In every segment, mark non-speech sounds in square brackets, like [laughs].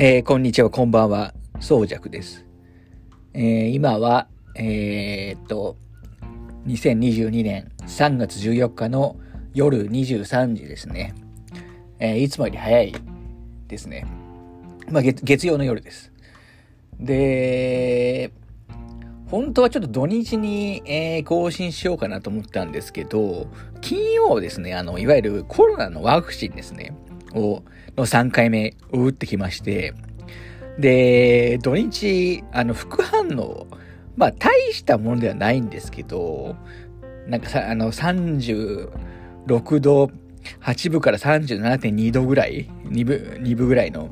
えー、こんにちは、こんばんは、そうじゃくです。えー、今は、えー、っと、2022年3月14日の夜23時ですね。えー、いつもより早いですね。まあ月、月曜の夜です。で、本当はちょっと土日に、え、更新しようかなと思ったんですけど、金曜ですね、あの、いわゆるコロナのワクチンですね。を、の3回目を打ってきまして、で、土日、あの、副反応、まあ、大したものではないんですけど、なんかさ、あの、36度8分から37.2度ぐらい、2分、2分ぐらいの、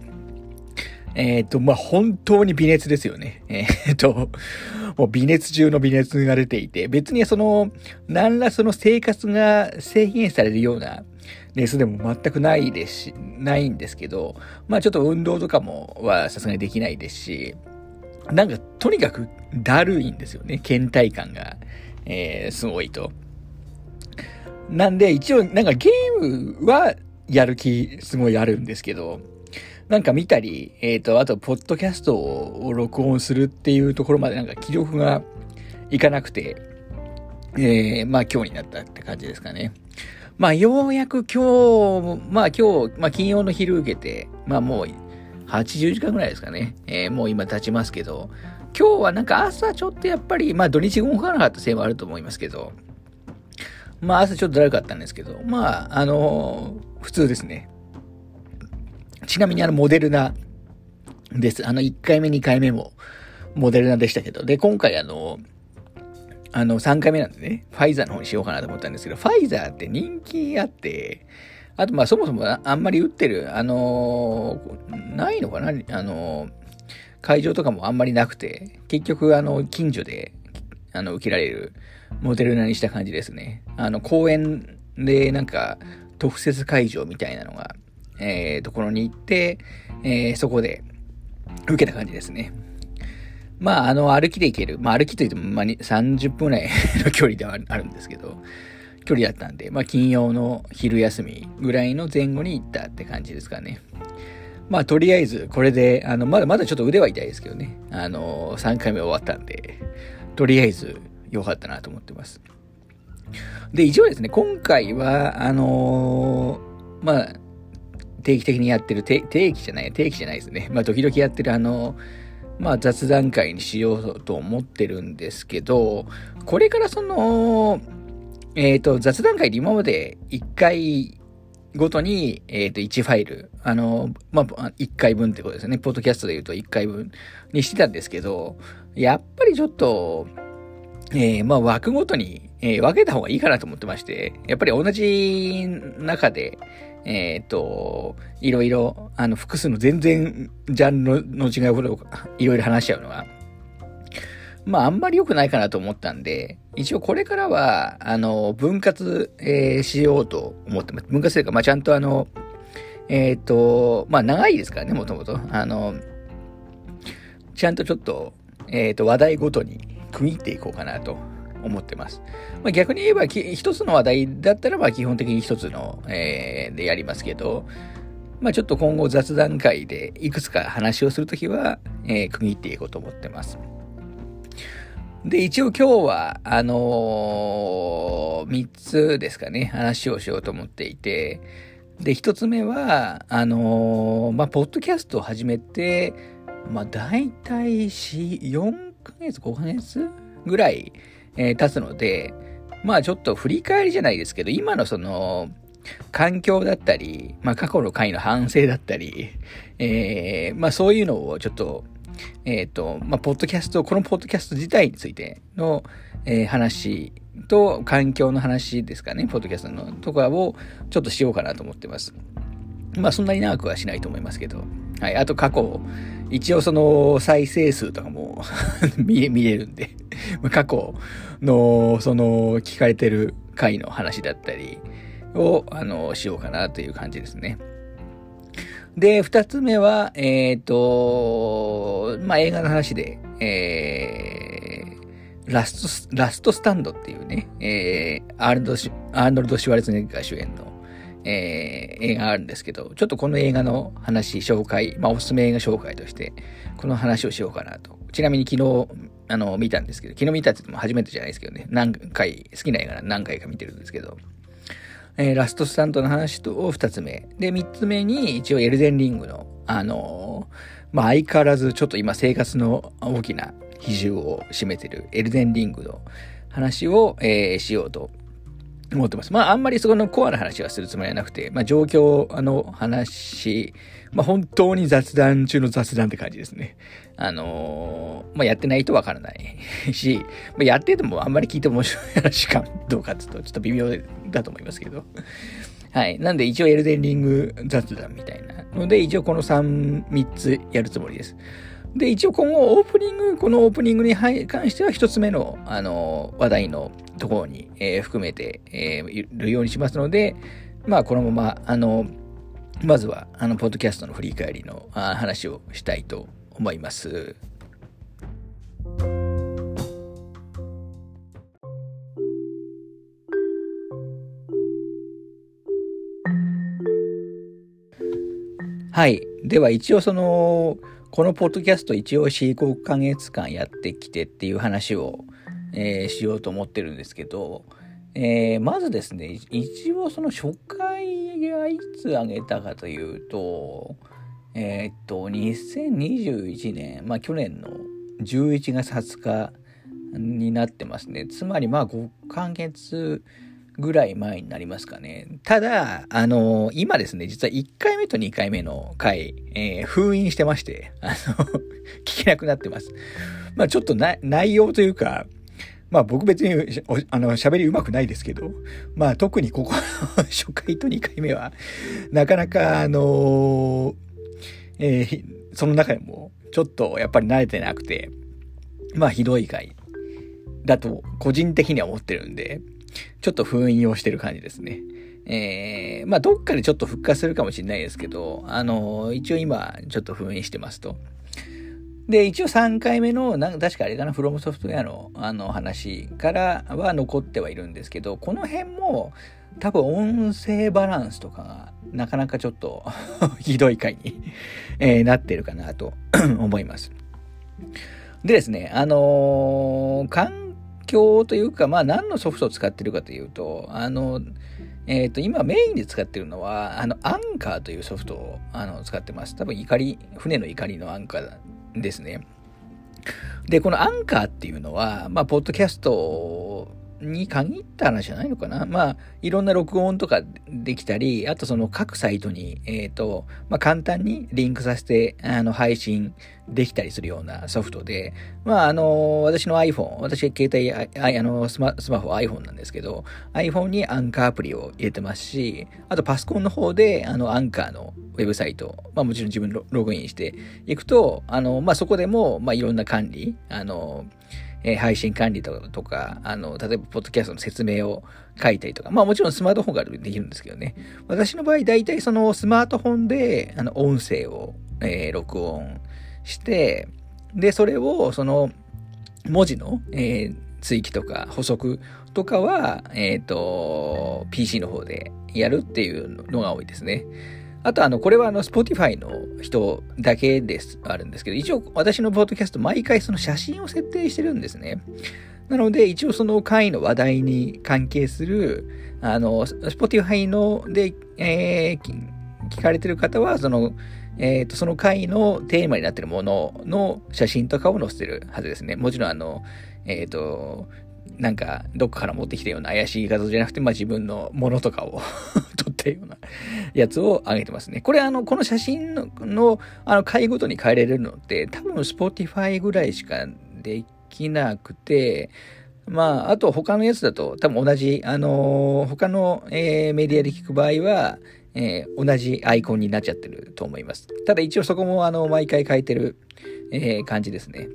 えっ、ー、と、まあ、本当に微熱ですよね。えっ、ー、と、もう微熱中の微熱が出ていて、別にその、何らその生活が制限されるような熱でも全くないですし、ないんですけど、まあちょっと運動とかもはさすがにできないですし、なんかとにかくだるいんですよね。倦怠感が、えー、すごいと。なんで一応なんかゲームはやる気すごいあるんですけど、なんか見たり、えっ、ー、と、あと、ポッドキャストを録音するっていうところまでなんか気力がいかなくて、えー、まあ今日になったって感じですかね。まあようやく今日、まあ今日、まあ金曜の昼受けて、まあもう80時間ぐらいですかね。えー、もう今経ちますけど、今日はなんか朝ちょっとやっぱり、まあ土日動かなかったせいもあると思いますけど、まあ朝ちょっとだるかったんですけど、まああのー、普通ですね。ちなみにあの、モデルナです。あの、1回目、2回目も、モデルナでしたけど。で、今回あの、あの、3回目なんでね、ファイザーの方にしようかなと思ったんですけど、ファイザーって人気あって、あと、まあ、そもそもあんまり打ってる、あのないのかな？あの会場とかもあんまりなくて、結局、あの、近所で、あの、受けられる、モデルナにした感じですね。あの、公園で、なんか、特設会場みたいなのがえー、ところに行って、えー、そこで受けた感じですね。まあ、あの、歩きで行ける。まあ、歩きといっても、まあ、30分ぐらい [laughs] の距離ではあるんですけど、距離だったんで、まあ、金曜の昼休みぐらいの前後に行ったって感じですかね。まあ、とりあえず、これで、あの、まだまだちょっと腕は痛いですけどね。あの、3回目終わったんで、とりあえず、良かったなと思ってます。で、一応ですね、今回は、あのー、まあ、定期的にやってる、定期じゃない、定期じゃないですね。まあ、時々やってるあの、まあ、雑談会にしようと思ってるんですけど、これからその、えっ、ー、と、雑談会で今まで1回ごとに、えっ、ー、と、1ファイル、あの、まあ、1回分ってことですね。ポッドキャストで言うと1回分にしてたんですけど、やっぱりちょっと、えー、まあ、枠ごとに、え、分けた方がいいかなと思ってまして、やっぱり同じ中で、えっ、ー、と、いろいろ、あの、複数の全然ジャンルの違うことをいろいろ話し合うのは、まあ、あんまり良くないかなと思ったんで、一応これからは、あの、分割、えー、しようと思ってます。分割というか、まあ、ちゃんとあの、えっ、ー、と、まあ、長いですからね、もともと。あの、ちゃんとちょっと、えっ、ー、と、話題ごとに区切っていこうかなと思ってます。まあ、逆に言えば、一つの話題だったら、まあ、基本的に一つの、えー、でやりますけど、まあ、ちょっと今後雑談会でいくつか話をするときは、えー、区切っていこうと思ってます。で、一応今日は、あのー、3つですかね、話をしようと思っていて、で、1つ目は、あのー、まあ、ポッドキャストを始めて、まあ、大体4、4ヶ月、5ヶ月ぐらい、えー、経つので、まあちょっと振り返りじゃないですけど、今のその、環境だったり、まあ過去の回の反省だったり、えー、まあそういうのをちょっと、えっ、ー、と、まあポッドキャスト、このポッドキャスト自体についての、えー、話と環境の話ですかね、ポッドキャストのとかをちょっとしようかなと思ってます。まあそんなに長くはしないと思いますけど、はい。あと過去、一応その再生数とかも [laughs] 見見れるんで過去のその聞かれてる回の話だったりを、あの、しようかなという感じですね。で、二つ目は、えっ、ー、と、まあ、映画の話で、えー、ラスト、ラストスタンドっていうね、えー、アーノルド・シュワルツネッガー主演の、えー、映画があるんですけど、ちょっとこの映画の話、紹介、まあ、おすすめ映画紹介として、この話をしようかなと。ちなみに昨日、あの、見たんですけど、昨日見たって言っても初めてじゃないですけどね、何回、好きな映画何回か見てるんですけど、えー、ラストスタントの話と、を二つ目。で、三つ目に、一応エルデンリングの、あのー、まあ、相変わらずちょっと今生活の大きな比重を占めてるエルデンリングの話を、えー、しようと思ってます。まあ、あんまりそこのコアな話はするつもりはなくて、まあ、状況あの話、まあ、本当に雑談中の雑談って感じですね。あのー、まあ、やってないとわからない [laughs] し、まあ、やっててもあんまり聞いて面白い話かどうかってうと、ちょっと微妙だと思いますけど。はい。なんで一応エルデンリング雑談みたいなので、一応この3、3つやるつもりです。で、一応今後オープニング、このオープニングに関しては一つ目の、あの、話題のところに、えー、含めて、えー、いるようにしますので、まあ、このまま、あの、まずは、あの、ポッドキャストの振り返りの話をしたいと思います。はい。では一応その、このポッドキャスト一応4、5ヶ月間やってきてっていう話を、えー、しようと思ってるんですけど、えー、まずですね、一応その初回がいつ上げたかというと、えー、っと、2021年、まあ去年の11月20日になってますね。つまりまあ5ヶ月ぐらい前になりますかね。ただ、あの、今ですね、実は1回目と2回目の回、えー、封印してまして、あの [laughs] 聞けなくなってます。まあちょっと内容というか、まあ僕別に、あの、喋り上手くないですけど、まあ特にここ [laughs] 初回と2回目は、なかなか、あのえー、その中でも、ちょっとやっぱり慣れてなくて、まあひどい回だと個人的には思ってるんで、ちょっと封印をしてる感じですね。えー、まあどっかでちょっと復活するかもしれないですけど、あの一応今ちょっと封印してますと。で、一応3回目の、なんか確かあれかな、フロムソフトウェアのあの話からは残ってはいるんですけど、この辺も多分音声バランスとかがなかなかちょっと [laughs] ひどい回にえー、なってるかなと思います。でですね、あのー、環強というか、まあ何のソフトを使ってるかというと、あの、えっ、ー、と、今メインで使ってるのは、あの、アンカーというソフトをあの使ってます。多分、怒り、船の怒りのアンカーですね。で、このアンカーっていうのは、まあ、ポッドキャストに限った話じゃないのかな。まあ、いろんな録音とかできたり、あとその各サイトに、えっ、ー、と、まあ、簡単にリンクさせて、あの、配信できたりするようなソフトで、まあ、あの、私の iPhone、私携帯、あのスマ、スマホ iPhone なんですけど、iPhone にアンカーアプリを入れてますし、あとパソコンの方で、あの、アンカーのウェブサイト、まあ、もちろん自分ログインしていくと、あの、まあ、そこでも、まあ、いろんな管理、あの、えー、配信管理とか、あの、例えば、ポッドキャストの説明を書いたりとか、まあもちろんスマートフォンからできるんですけどね。私の場合、大体そのスマートフォンで、あの、音声を、えー、録音して、で、それを、その、文字の、えー、追記とか補足とかは、えっ、ー、と、PC の方でやるっていうのが多いですね。あと、あの、これはあの、Spotify の人だけです、あるんですけど、一応私のポッドキャスト毎回その写真を設定してるんですね。なので、一応その回の話題に関係する、あの、Spotify ので、えー、聞かれてる方は、その、えっ、ー、と、その回のテーマになってるものの写真とかを載せてるはずですね。もちろん、あの、えっ、ー、と、なんか、どっかから持ってきたような怪しい画像じゃなくて、まあ自分のものとかを [laughs] 撮ったようなやつを上げてますね。これあの、この写真の、のあの、回ごとに変えれるのって、多分 Spotify ぐらいしかできなくて、まあ、あと他のやつだと、多分同じ、あのー、他の、えー、メディアで聞く場合は、えー、同じアイコンになっちゃってると思います。ただ一応そこも、あの、毎回変えてる、え、感じですね。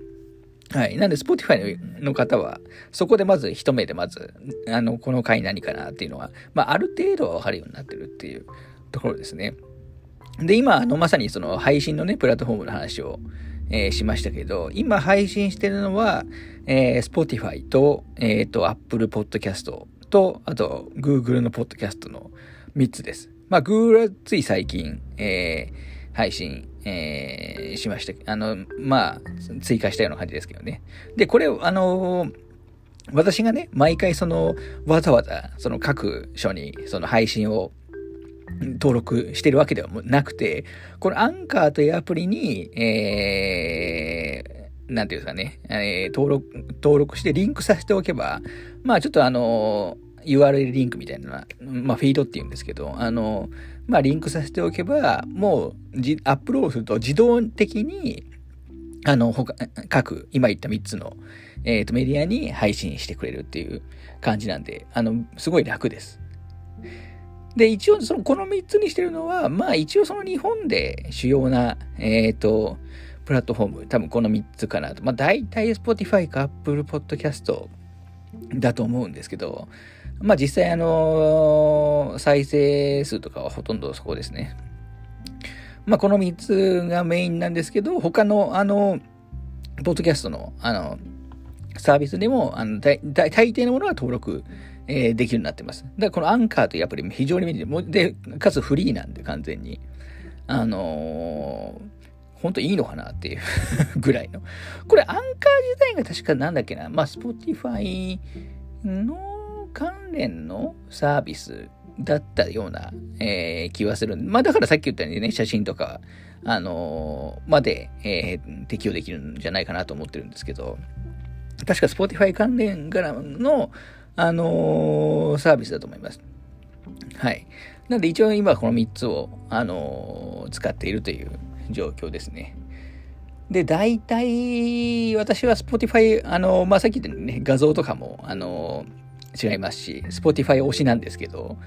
はい。なんで、Spotify の方は、そこでまず一目でまず、あの、この回何かなっていうのは、まあ、ある程度はわかるようになってるっていうところですね。で、今、あの、まさにその配信のね、プラットフォームの話を、えー、しましたけど、今配信してるのは、えー、Spotify と、えっ、ー、と、Apple Podcast と、あと、Google の Podcast の3つです。まあ、Google はつい最近、えー、配信、えー、しました。あの、まあ、追加したような感じですけどね。で、これ、あのー、私がね、毎回その、わざわざ、その各所に、その配信を登録してるわけではなくて、このアンカーというアプリに、えー、なんていうんですかね、えー、登録、登録してリンクさせておけば、まあちょっとあの、URL リンクみたいな、まあフィードって言うんですけど、あの、まあリンクさせておけば、もうじアップロードすると自動的に、あの、他、各、今言った3つの、えっ、ー、と、メディアに配信してくれるっていう感じなんで、あの、すごい楽です。で、一応、その、この3つにしてるのは、まあ一応その日本で主要な、えっ、ー、と、プラットフォーム、多分この3つかなと。まあ大体 Spotify か Apple Podcast だと思うんですけど、まあ実際あの、再生数とかはほとんどそこですね。まあこの3つがメインなんですけど、他のあの、ポッドキャストの、あの、サービスでも、あの、大抵のものは登録えー、できるようになってます。だからこのアンカーというアプリも非常に便利で、で、かつフリーなんで完全に。あのー、本当いいのかなっていう [laughs] ぐらいの。これアンカー自体が確かなんだっけな、まあ、Spotify の関連のサービスだったような、えー、気はする。まあだからさっき言ったようにね、写真とか、あのー、まで、えー、適用できるんじゃないかなと思ってるんですけど、確か Spotify 関連からの、あの、サービスだと思います。はい。なんで一応今この3つを、あの、使っているという状況ですね。で、大体、私は Spotify、あの、まあ、さっき言ったようにね、画像とかも、あの違いますし、Spotify 推しなんですけど、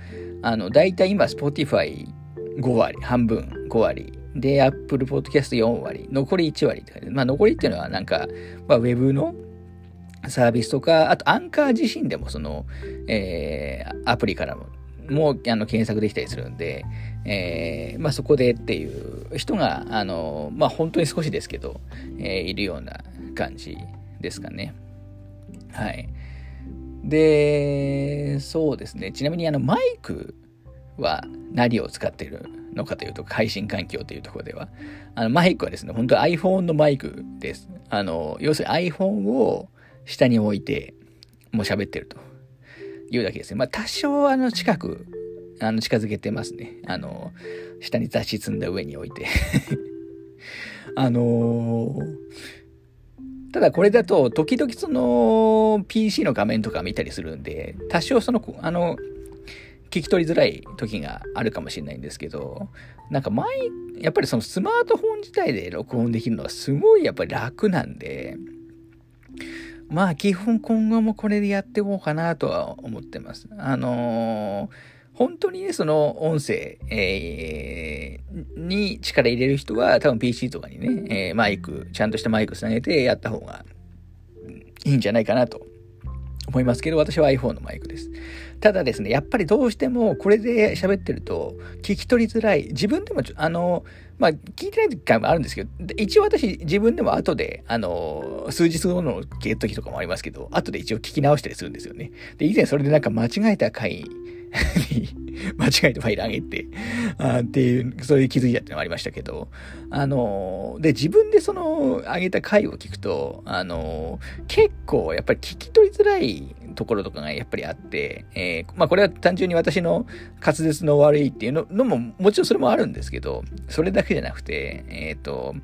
あの、大体今 Spotify5 割、半分5割、で、Apple Podcast4 割、残り1割ってまあ、残りっていうのはなんか、まあ、ウェブのサービスとか、あとアンカー自身でもその、えー、アプリからも、もうあの検索できたりするんで、えー、まあそこでっていう人が、あの、まあ本当に少しですけど、えー、いるような感じですかね。はい。で、そうですね。ちなみにあのマイクは何を使っているのかというと、配信環境というところでは、あのマイクはですね、本当 iPhone のマイクです。あの、要するに iPhone を下に置いて、もう喋ってるというだけですね。まあ、多少あの近く、あの近づけてますね。あの、下に雑誌積んだ上に置いて [laughs] あのー、ただこれだと、時々その PC の画面とか見たりするんで、多少その、あの、聞き取りづらい時があるかもしれないんですけど、なんか前、やっぱりそのスマートフォン自体で録音できるのはすごいやっぱり楽なんで、まあ基本今後もこれでやっていこうかなとは思ってます。あのー、本当にね、その音声、えー、に力入れる人は多分 PC とかにね、えー、マイク、ちゃんとしたマイクつなげてやった方がいいんじゃないかなと思いますけど、私は iPhone のマイクです。ただですね、やっぱりどうしてもこれで喋ってると聞き取りづらい。自分でもあの、まあ、聞いてない時間もあるんですけど、一応私自分でも後で、あの、数日後の消え時とかもありますけど、後で一応聞き直したりするんですよね。で、以前それでなんか間違えた回 [laughs] 間違えてファイル上げて、あっていう、そういう気づいたっていうのもありましたけど、あの、で、自分でその、上げた回を聞くと、あの、結構やっぱり聞き取りづらいところとかがやっぱりあって、えー、まあこれは単純に私の滑舌の悪いっていうののも、もちろんそれもあるんですけど、それだけじゃなくて、えっ、ー、と、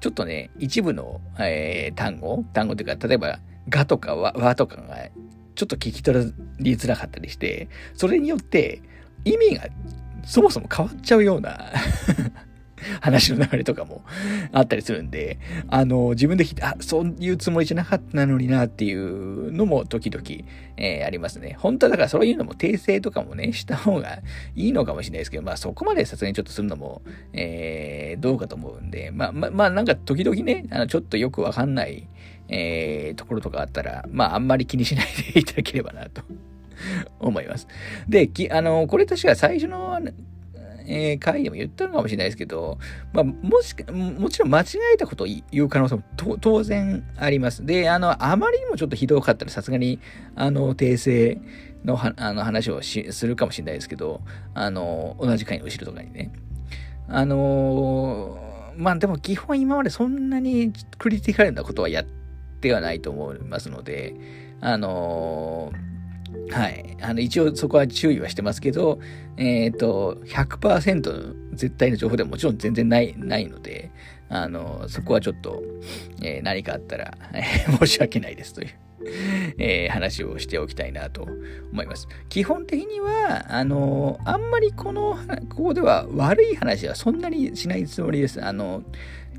ちょっとね、一部の、えー、単語単語というか、例えば、がとかわ、わとかがちょっと聞き取りづらかったりして、それによって意味がそもそも変わっちゃうような [laughs] 話の流れとかもあったりするんで、あの、自分で聞いて、あ、そういうつもりじゃなかったのになっていうのも時々、えー、ありますね。本当はだからそういうのも訂正とかもね、した方がいいのかもしれないですけど、まあそこまでさすがにちょっとするのも、えー、どうかと思うんで、まあまあ、まあなんか時々ね、あの、ちょっとよくわかんない、えー、ところとかあったら、まああんまり気にしないでいただければなと [laughs] 思います。で、きあの、これ確か最初のえー、回でも言ったのかもしれないですけど、まあ、もし、もちろん間違えたことを言う可能性も当然あります。で、あの、あまりにもちょっとひどかったらさすがに、あの、訂正のあの話をしするかもしれないですけど、あの、同じ回の後ろとかにね。あのまあでも基本今までそんなにクリティカルなことはやってはないと思いますので、あのはい。あの、一応そこは注意はしてますけど、えっ、ー、と、100%絶対の情報でももちろん全然ない、ないので、あの、そこはちょっと、えー、何かあったら、[laughs] 申し訳ないですという。えー、話をしておきたいなと思います。基本的には、あの、あんまりこの、ここでは悪い話はそんなにしないつもりです。あの、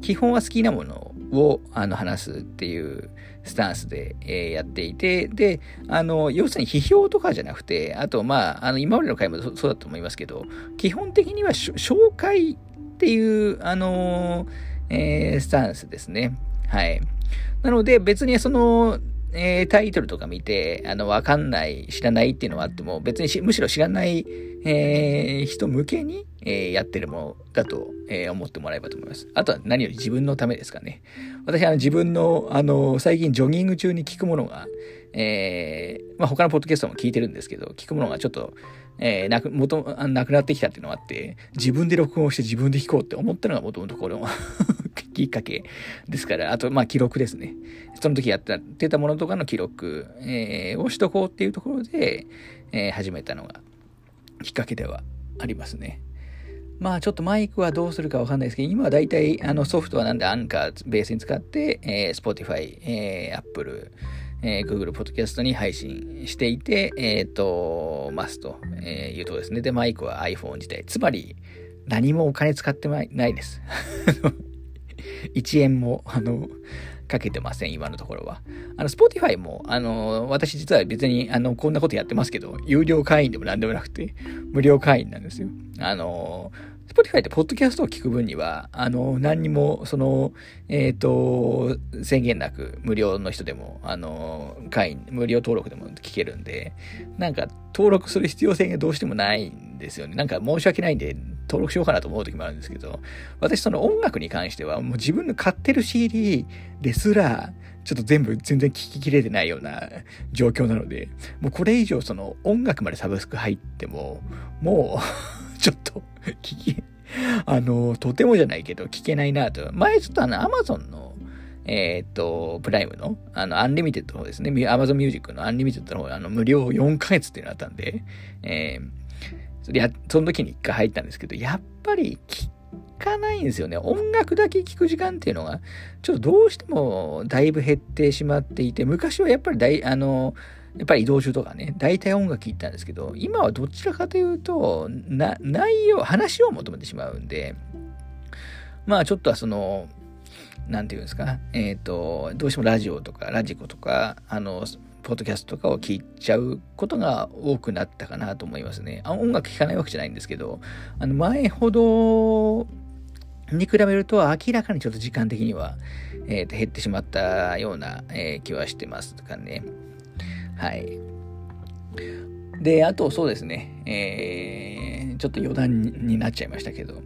基本は好きなものをあの話すっていうスタンスで、えー、やっていて、で、あの、要するに批評とかじゃなくて、あと、まあ、あの、今までの回もそうだと思いますけど、基本的には紹介っていう、あの、えー、スタンスですね。はい。なので、別にその、えー、タイトルとか見て、あの、わかんない、知らないっていうのはあっても、別にむしろ知らない、えー、人向けに、えー、やってるものだと、え思ってもらえばと思います。あとは何より自分のためですかね。私、あの、自分の、あの、最近ジョギング中に聞くものが、えまあ、他のポッドキャストも聞いてるんですけど、聞くものがちょっと、えー、なく、もと、なくなってきたっていうのがあって、自分で録音して自分で聞こうって思ったのがもともとこれも [laughs] きっかけですから、あと、まあ、記録ですね。その時やってたものとかの記録、えー、をしとこうっていうところで、えー、始めたのがきっかけではありますね。まあちょっとマイクはどうするかわかんないですけど、今はだいたいあのソフトはなんでアンカーベースに使って、えー、Spotify、えー、Apple、えー、Google Podcast に配信していて、えっ、ー、と、ますと、えいうとですね。で、マイクは iPhone 自体。つまり、何もお金使ってないです。1円も、あの、かけてません、今のところは。あの、Spotify も、あの、私実は別に、あの、こんなことやってますけど、有料会員でも何でもなくて、無料会員なんですよ。あの、Spotify ってポッドキャストを聞く分には、あの、何にも、その、えっ、ー、と、制限なく、無料の人でも、あの、会員、無料登録でも聞けるんで、なんか、登録する必要性がどうしてもないんですよね。なんか申し訳ないんで、登録しようかなと思う時もあるんですけど、私その音楽に関しては、もう自分の買ってる CD ですら、ちょっと全部全然聞ききれてないような状況なので、もうこれ以上その音楽までサブスク入っても、もう [laughs] ちょっと聞き、あの、とてもじゃないけど聞けないなと。前ちょっとあの、アマゾンの、えっ、と、プライムの、あの、アンリミテッドの方ですね。アマゾンミュージックのアンリミテッドの方、あの、無料4ヶ月っていうのあったんで、えー、それや、その時に一回入ったんですけど、やっぱり聞かないんですよね。音楽だけ聞く時間っていうのが、ちょっとどうしてもだいぶ減ってしまっていて、昔はやっぱりだい、あの、やっぱり移動中とかね、大体音楽聴いたんですけど、今はどちらかというと、な、内容、話を求めてしまうんで、まあちょっとはその、なんていうんですか、えっ、ー、と、どうしてもラジオとか、ラジコとか、あの、ポッドキャストとかを聞いちゃうことが多くなったかなと思いますね。あ音楽聴かないわけじゃないんですけど、あの前ほどに比べると明らかにちょっと時間的には、えー、と減ってしまったような、えー、気はしてますとかね。はい。で、あとそうですね、えー、ちょっと余談になっちゃいましたけど、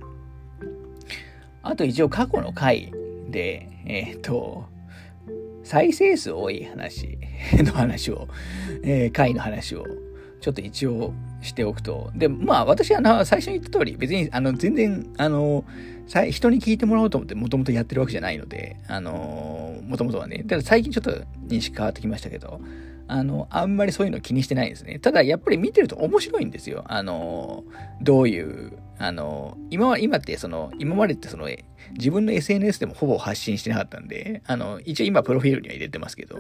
あと一応過去の回で、えっ、ー、と、再生数多い話 [laughs] の話を、えー、回の話を、ちょっと一応しておくと。で、まあ私は最初に言った通り、別にあの全然、あの、人に聞いてもらおうと思ってもともとやってるわけじゃないので、あの、もともとはね。ただ最近ちょっと認識変わってきましたけど、あの、あんまりそういうの気にしてないですね。ただやっぱり見てると面白いんですよ。あの、どういう、あの、今は、今ってその、今までってその、自分の SNS でもほぼ発信してなかったんで、あの、一応今プロフィールには入れてますけど、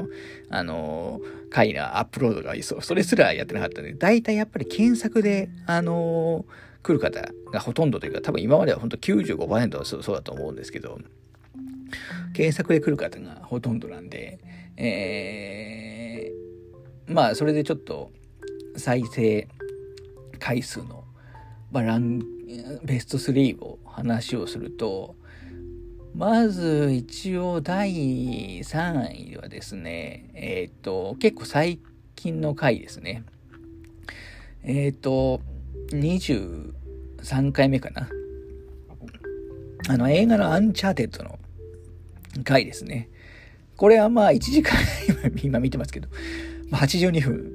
あの、回なアップロードがそうそれすらやってなかったんで、大体やっぱり検索で、あの、来る方がほとんどというか、多分今までは本当95%はそうだと思うんですけど、検索で来る方がほとんどなんで、えー、まあ、それでちょっと再生回数の、まあ、ラン、ベスト3を話をすると、まず一応第3位はですね、えっ、ー、と、結構最近の回ですね。えっ、ー、と、23回目かな。あの、映画のアンチャーテッドの回ですね。これはまあ1時間 [laughs] 今見てますけど、まあ、82分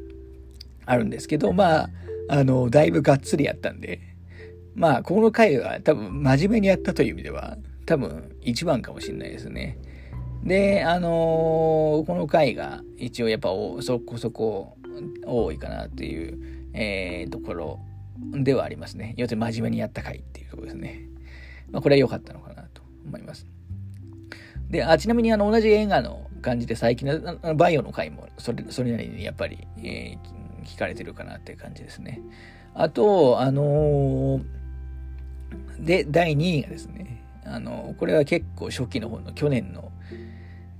あるんですけど、まあ、あの、だいぶがっつりやったんで、まあ、この回は多分真面目にやったという意味では、多分一番かもしれないですね。で、あのー、この回が一応やっぱそこそこ多いかなっていう、えー、ところではありますね。要するに真面目にやった回っていうところですね。まあ、これは良かったのかなと思います。で、あちなみにあの同じ映画の感じで最近のバイオの回もそれそれなりにやっぱり、えー、聞かれてるかなっていう感じですね。あと、あのー、で、第2位がですね、あの、これは結構初期の方の去年の、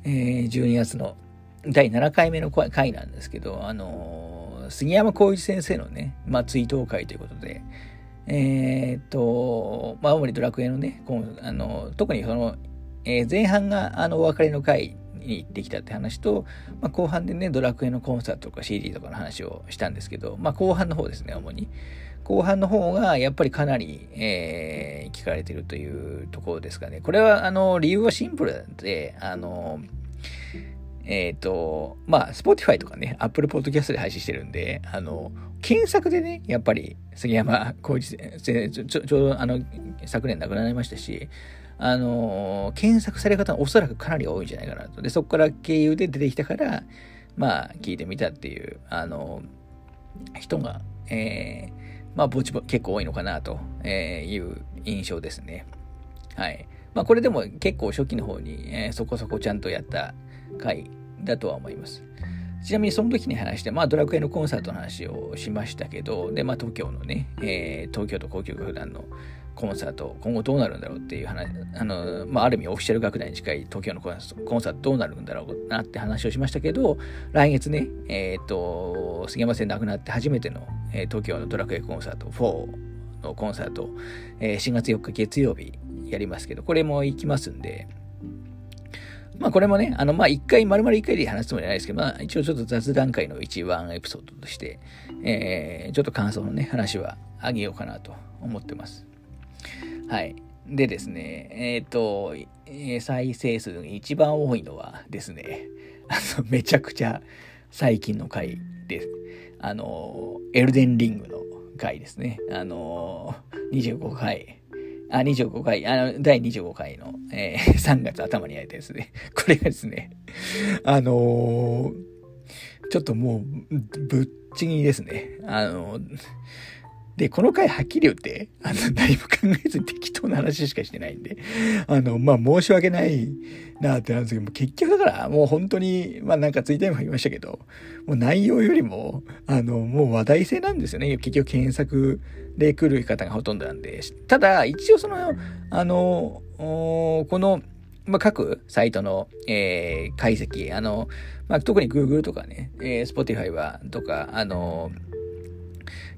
えー、12月の第7回目の回なんですけど、あの、杉山浩一先生のね、まあ、追悼会ということで、えー、っと、まあ、主にドラクエのね、あの特にその、えー、前半があのお別れの回に行ってきたって話と、まあ、後半でね、ドラクエのコンサートとか CD とかの話をしたんですけど、まあ、後半の方ですね、主に。後半の方がやっぱりかなり、えー、聞かれてるというところですかね。これは、あの、理由はシンプルで、あの、えっ、ー、と、まあ、Spotify とかね、Apple Podcast で配信してるんで、あの、検索でね、やっぱり杉山浩一先生、ちょ、うどあの、昨年亡くなりましたし、あの、検索され方はおそらくかなり多いんじゃないかなと。で、そこから経由で出てきたから、まあ、聞いてみたっていう、あの、人が、えー、まあ、ぼちぼ結構多いのかなという印象ですね。はい。まあ、これでも結構初期の方に、えー、そこそこちゃんとやった回だとは思います。ちなみにその時に話して、まあドラクエのコンサートの話をしましたけど、で、まあ東京のね、えー、東京都交響楽団のコンサート、今後どうなるんだろうっていう話、あの、まあある意味オフィシャル楽団に近い東京のコンサートどうなるんだろうなって話をしましたけど、来月ね、えっ、ー、と、杉山線亡くなって初めての、えー、東京のドラクエコンサート4のコンサート、えー、4月4日月曜日やりますけど、これも行きますんで、まあこれもね、あのまあ一回、丸々一回で話すつもりはないですけど、まあ一応ちょっと雑談会の一番エピソードとして、えー、ちょっと感想のね、話はあげようかなと思ってます。はい。でですね、えっ、と、再生数が一番多いのはですね、[laughs] めちゃくちゃ最近の回です。あの、エルデンリングの回ですね。あの、25回。あ、25回、あの、第25回の、えー、[laughs] 3月頭にやれたですね。これがですね、あのー、ちょっともう、ぶっちぎりですね。あのー、で、この回はっきり言って、あの、何も考えずに適当な話しかしてないんで、あの、まあ、申し訳ないなってなんですけど、結局だから、もう本当に、まあ、なんかツイッターにも言いましたけど、もう内容よりも、あの、もう話題性なんですよね。結局検索で来る方がほとんどなんで。ただ、一応その、あの、この、まあ、各サイトの、えー、解析、あの、まあ、特に Google とかね、えー、Spotify は、とか、あの、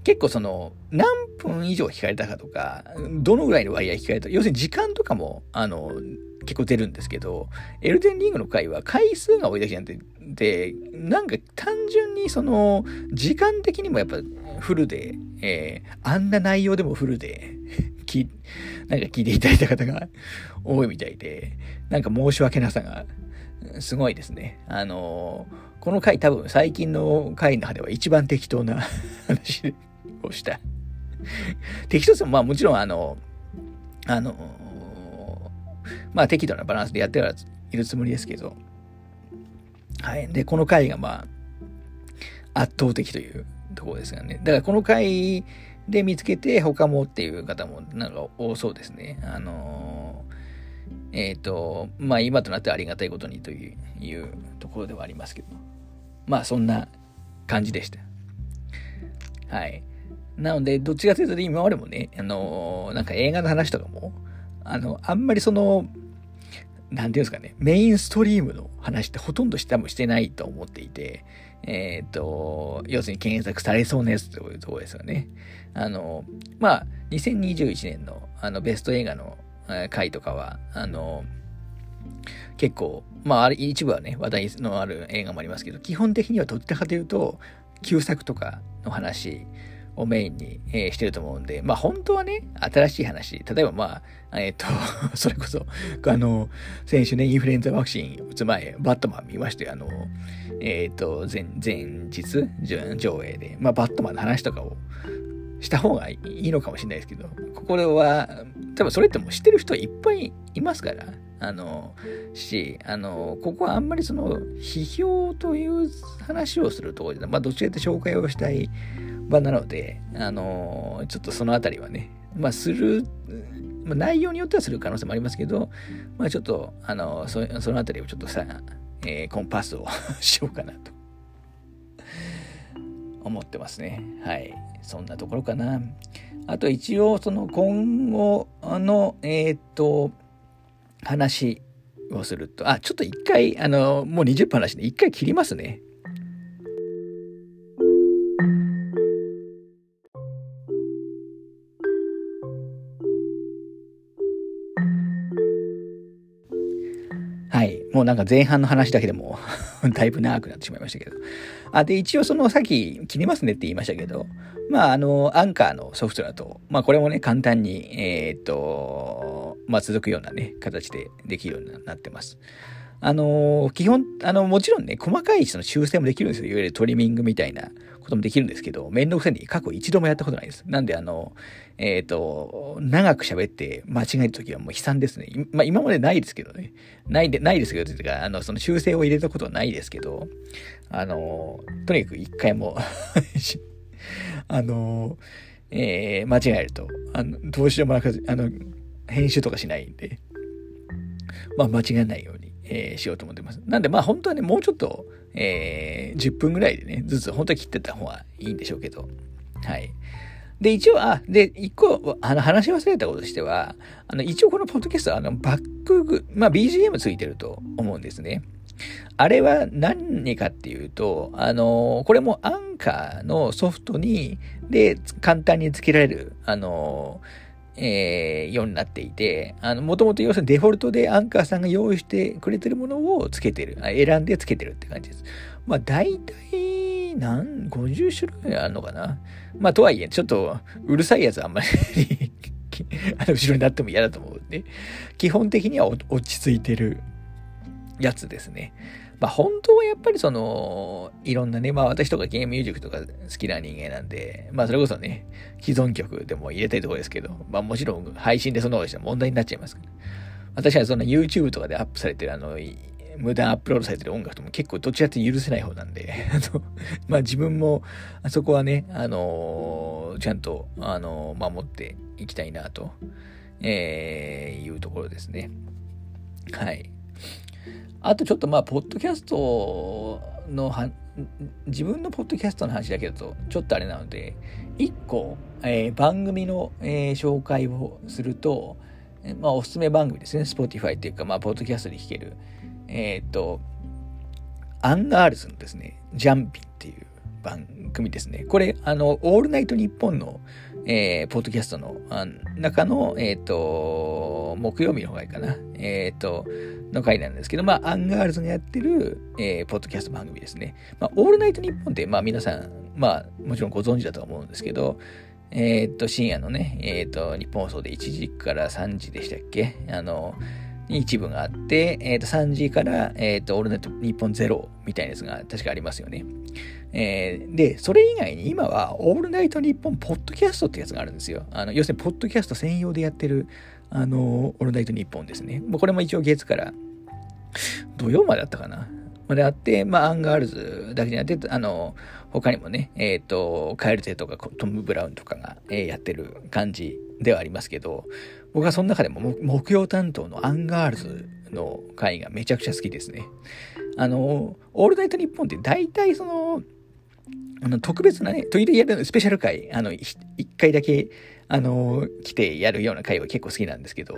結構その、何分以上聞かれたかとか、どのぐらいの割合聞かれた要するに時間とかも、あの、結構出るんですけど、エルデンリングの回は回数が多いだけじゃなくて、で、なんか単純にその、時間的にもやっぱフルで、えー、あんな内容でもフルで、[laughs] き、なんか聞いていただいた方が [laughs] 多いみたいで、なんか申し訳なさが、すごいですね。あの、この回多分最近の回の中では一番適当な [laughs] 話でをした。適当さもまあもちろんあの、あの、まあ適度なバランスでやってはいるつもりですけど、はい。で、この回がまあ、圧倒的というところですがね。だからこの回で見つけて他もっていう方もなんか多そうですね。あのえっ、ー、と、まあ今となってはありがたいことにというところではありますけど、まあそんな感じでした。はい。なので、どっちかというと今までもね、あのなんか映画の話とかも、あの、あんまりその、なんていうんですかね、メインストリームの話ってほとんど多分してないと思っていて、えっ、ー、と、要するに検索されそうなやつというところですよね。あの、まあ、2021年のあのベスト映画の回とかは、あの、結構、まあ、一部はね、話題のある映画もありますけど、基本的にはどっちかというと、旧作とかの話をメインに、えー、してると思うんで、まあ本当はね、新しい話、例えばまあ、えっ、ー、と、[laughs] それこそ、あの、先週ね、インフルエンザワクチン打つ前、バットマン見まして、あの、えっ、ー、と、前、前日上映で、まあバットマンの話とかをした方がいいのかもしれないですけど、ここでは、多分それってもう知ってる人いっぱいいますから、あの、し、あの、ここはあんまりその、批評という話をするところで、まあどちらかと紹介をしたい場なので、あの、ちょっとそのあたりはね、まあする、まあ、内容によってはする可能性もありますけど、まあちょっと、あの、そそのあたりをちょっとさ、えー、コンパスを [laughs] しようかなと思ってますね。はい。そんなところかな。あと一応、その今後の、えっ、と、話をすると、あ、ちょっと一回、あの、もう20分話で一回切りますね。もうなんか前半の話だけでも [laughs] だいぶ長くなってしまいましたけど。あ、で、一応その、さっき切りますねって言いましたけど、まあ、あの、アンカーのソフトだと、まあ、これもね、簡単に、えー、っと、まあ、続くようなね、形でできるようになってます。あの、基本、あの、もちろんね、細かいその修正もできるんですよ。いわゆるトリミングみたいなこともできるんですけど、めんどくさいに過去一度もやったことないです。なんで、あの、えっ、ー、と、長く喋って間違えるときはもう悲惨ですね。まあ、今までないですけどね。ないで、ないですけど、というか、あの、その修正を入れたことはないですけど、あの、とにかく一回も [laughs] あの、えー、間違えると、あの、どうしようもなく、あの、編集とかしないんで、まあ、間違えないように、えー、しようと思ってます。なんで、まあ、本当はね、もうちょっと、えー、10分ぐらいでね、ずつ、本当は切ってた方がいいんでしょうけど、はい。で、一応、あ、で、一個、あの、話し忘れたこととしては、あの、一応このポッドキャストは、あの、バック、まあ、BGM ついてると思うんですね。あれは何かっていうと、あの、これもアンカーのソフトに、で、簡単に付けられる、あの、えー、ようになっていて、あの、もともと要するにデフォルトでアンカーさんが用意してくれてるものを付けてる、選んで付けてるって感じです。まあ、大体、何、50種類あるのかなまあ、とはいえ、ちょっと、うるさいやつあんまり [laughs] あの、後ろになっても嫌だと思うんで、基本的には落ち着いてるやつですね。まあ本当はやっぱりその、いろんなね、まあ私とかゲームミュージックとか好きな人間なんで、まあそれこそね、既存曲でも入れたいところですけど、まあもちろん配信でそんなことしたら問題になっちゃいますから。私はその YouTube とかでアップされてるあの、無駄アップロードされてる音楽とも結構どちらって許せない方なんで、あの、まあ自分も、あそこはね、あのー、ちゃんと、あのー、守っていきたいなと、えー、いうところですね。はい。あとちょっとまあ、ポッドキャストのは、自分のポッドキャストの話だけだと、ちょっとあれなので、一個、えー、番組の、えー、紹介をすると、えまあ、おすすめ番組ですね。Spotify っていうか、まあ、ポッドキャストで聴ける。えっ、と、アンガールズのですね、ジャンピンっていう番組ですね。これ、あの、オールナイトニッポンの、えー、ポッドキャストの中の、えっ、ー、と、木曜日の方がいいかな。えっ、ー、と、の回なんですけど、まあ、アンガールズがやってる、えー、ポッドキャスト番組ですね。まあ、オールナイトニッポンって、まあ、皆さん、まあ、もちろんご存知だと思うんですけど、えっ、と、深夜のね、えっ、と、ニッポン放送で1時から3時でしたっけ？あの、一部があって、えっ、と、3時から、えっ、と、オールナイトニッポンゼロみたいなやつが確かありますよね。えー、で、それ以外に今は、オールナイトニッポンポッドキャストってやつがあるんですよ。あの、要するに、ポッドキャスト専用でやってる、あの、オールナイトニッポンですね。もうこれも一応月から土曜まであったかな。まであって、まあ、アンガールズだけじゃなくて、あの、他にもね、えっ、ー、と、カエルテとかトム・ブラウンとかが、えー、やってる感じではありますけど、僕はその中でも木曜担当のアンガールズの回がめちゃくちゃ好きですね。あの、オールナイトニッポンって大体その、あの、特別なね、トイレやるスペシャル回、あの、一回だけ、あの、来てやるような回は結構好きなんですけど、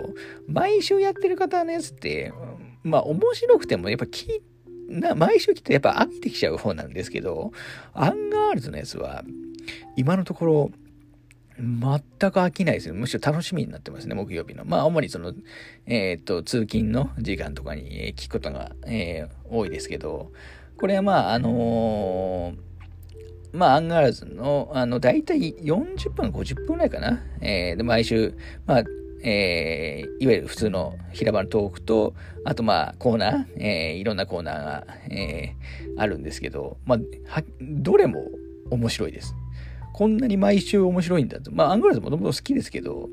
毎週やってる方のやつって、まあ、面白くても、やっぱ聞な、毎週来てやっぱ飽きてきちゃう方なんですけど、アンガールズのやつは、今のところ、全く飽きないですよ。むしろ楽しみになってますね、木曜日の。まあ、主にその、えっ、と、通勤の時間とかに聞くことが、えー、多いですけど、これはまあ、あのーまあ、アンガールズの、あの、だいたい40分、50分ぐらいかな。えー、で、毎週、まあ、えー、いわゆる普通の平場のトークと、あとまあコーナー、えー、いろんなコーナーが、えー、あるんですけど、まあ、は、どれも面白いです。こんなに毎週面白いんだと。まあ、アングラーズもともと好きですけど、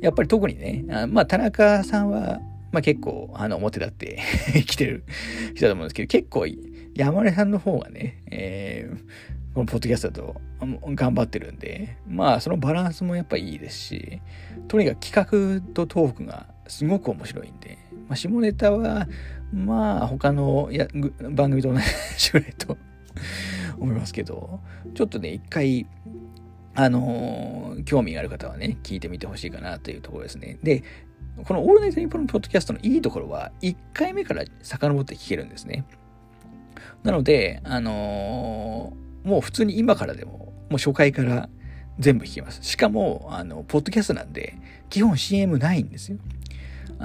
やっぱり特にね、あまあ、田中さんは、まあ結構、あの、表立って [laughs] 来てる人だと思うんですけど、結構、山根さんの方がね、えー、このポッドキャストだと頑張ってるんで、まあそのバランスもやっぱいいですし、とにかく企画とトークがすごく面白いんで、まあ、下ネタは、まあ他のや番組と同じぐらいと思いますけど、ちょっとね、一回、あのー、興味がある方はね、聞いてみてほしいかなというところですね。で、このオールナイトニッポンのポッドキャストのいいところは、1回目から遡って聞けるんですね。なので、あのーもう普通に今からでも、もう初回から全部弾けます。しかも、あの、ポッドキャストなんで、基本 CM ないんですよ。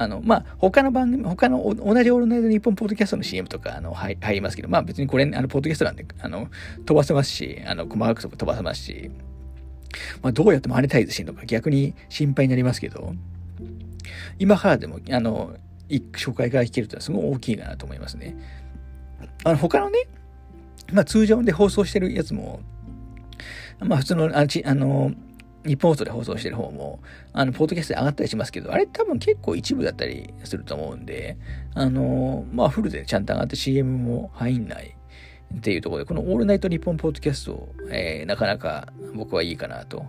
あの、まあ、他の番組、他の同じオールナイトニッポンポッドキャストの CM とか、あの、入りますけど、まあ別にこれ、あの、ポッドキャストなんで、あの、飛ばせますし、あの、細かく飛ばせますし、まあ、どうやってマネタイズしてるのか逆に心配になりますけど、今からでも、あの、初回から弾けるというのはすごい大きいかなと思いますね。あの、他のね、まあ通常で放送してるやつも、まあ普通の、あちあの、ニッポン放送で放送してる方も、あの、ポッドキャストで上がったりしますけど、あれ多分結構一部だったりすると思うんで、あの、まあフルでちゃんと上がって CM も入んないっていうところで、このオールナイトニッポンポッドキャスト、えー、なかなか僕はいいかなと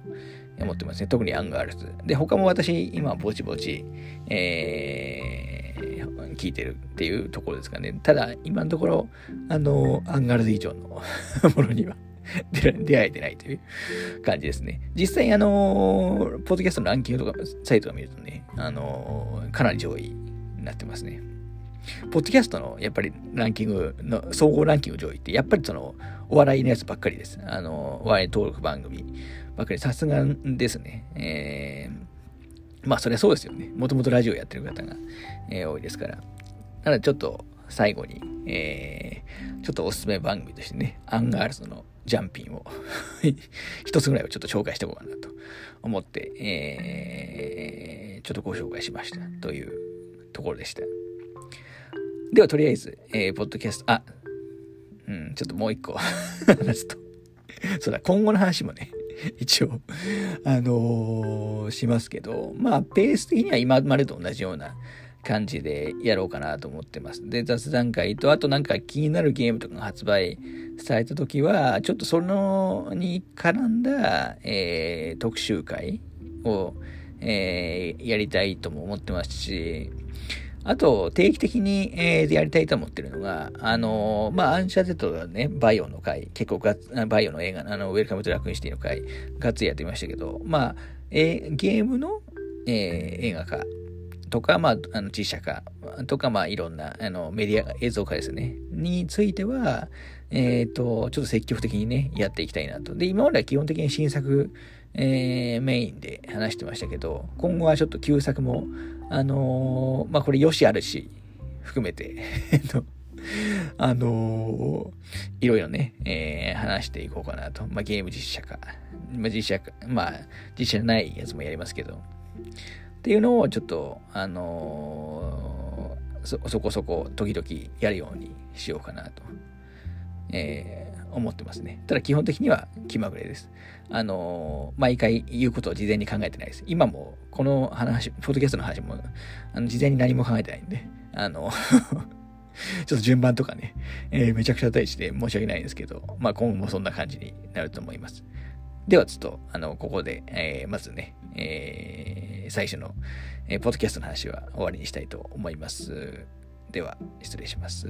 思ってますね。特にアンガールズ。で、他も私、今、ぼちぼち、えー、聞いてるっていうところですかね。ただ、今のところ、あの、アンガールズ以上の [laughs] ものには [laughs] 出会えてないという感じですね。実際、あの、ポッドキャストのランキングとか、サイトを見るとね、あの、かなり上位になってますね。ポッドキャストのやっぱりランキングの、総合ランキング上位って、やっぱりその、お笑いのやつばっかりです。あの、お笑いトーク番組ばっかり、さすがですね。えー、まあ、そりゃそうですよね。もともとラジオやってる方が、えー、多いですから。なので、ちょっと、最後に、えー、ちょっとおすすめ番組としてね、アンガールズのジャンピンを [laughs] 一つぐらいをちょっと紹介しておこうかなと思って、えー、ちょっとご紹介しましたというところでした。では、とりあえず、えー、ポッドキャスト、あ、うん、ちょっともう一個 [laughs] 話すとそうだ、今後の話もね、[laughs] 一応あのー、しますけど、まあ、ペース的には今までと同じような感じでやろうかなと思ってます。で、雑談会と、あとなんか気になるゲームとかが発売された時は、ちょっとそのに絡んだ、えー、特集会を、えー、やりたいとも思ってますし、あと、定期的に、えー、やりたいと思ってるのが、あのー、まあ、アンチャーテッドがね、バイオの回、結構ガッバイオの映画、あの、ウェルカムトゥラクーンシティの回、ガッツリやってましたけど、まあ、えー、ゲームの、えー、映画化とか、まあ、あの、実写化とか、まあ、いろんな、あの、メディア、映像化ですね、については、えっ、ー、と、ちょっと積極的にね、やっていきたいなと。で、今までは基本的に新作、えー、メインで話してましたけど、今後はちょっと旧作も、あのー、まあ、これよしあるし、含めて [laughs] あのー、いろいろね、えー、話していこうかなと。まあ、ゲーム実写化。まあ、実写化、まあ、実写じゃないやつもやりますけど。っていうのをちょっと、あのー、そ、そこそこ時々やるようにしようかなと。えー、思ってますね。ただ基本的には気まぐれです。あのー、毎回言うことを事前に考えてないです。今も、この話、ポッドキャストの話も、あの、事前に何も考えてないんで、あの [laughs] ちょっと順番とかね、えー、めちゃくちゃ大事で申し訳ないんですけど、まあ今後もそんな感じになると思います。ではちょっと、あの、ここで、えー、まずね、えー、最初の、えー、ポッドキャストの話は終わりにしたいと思います。では、失礼します。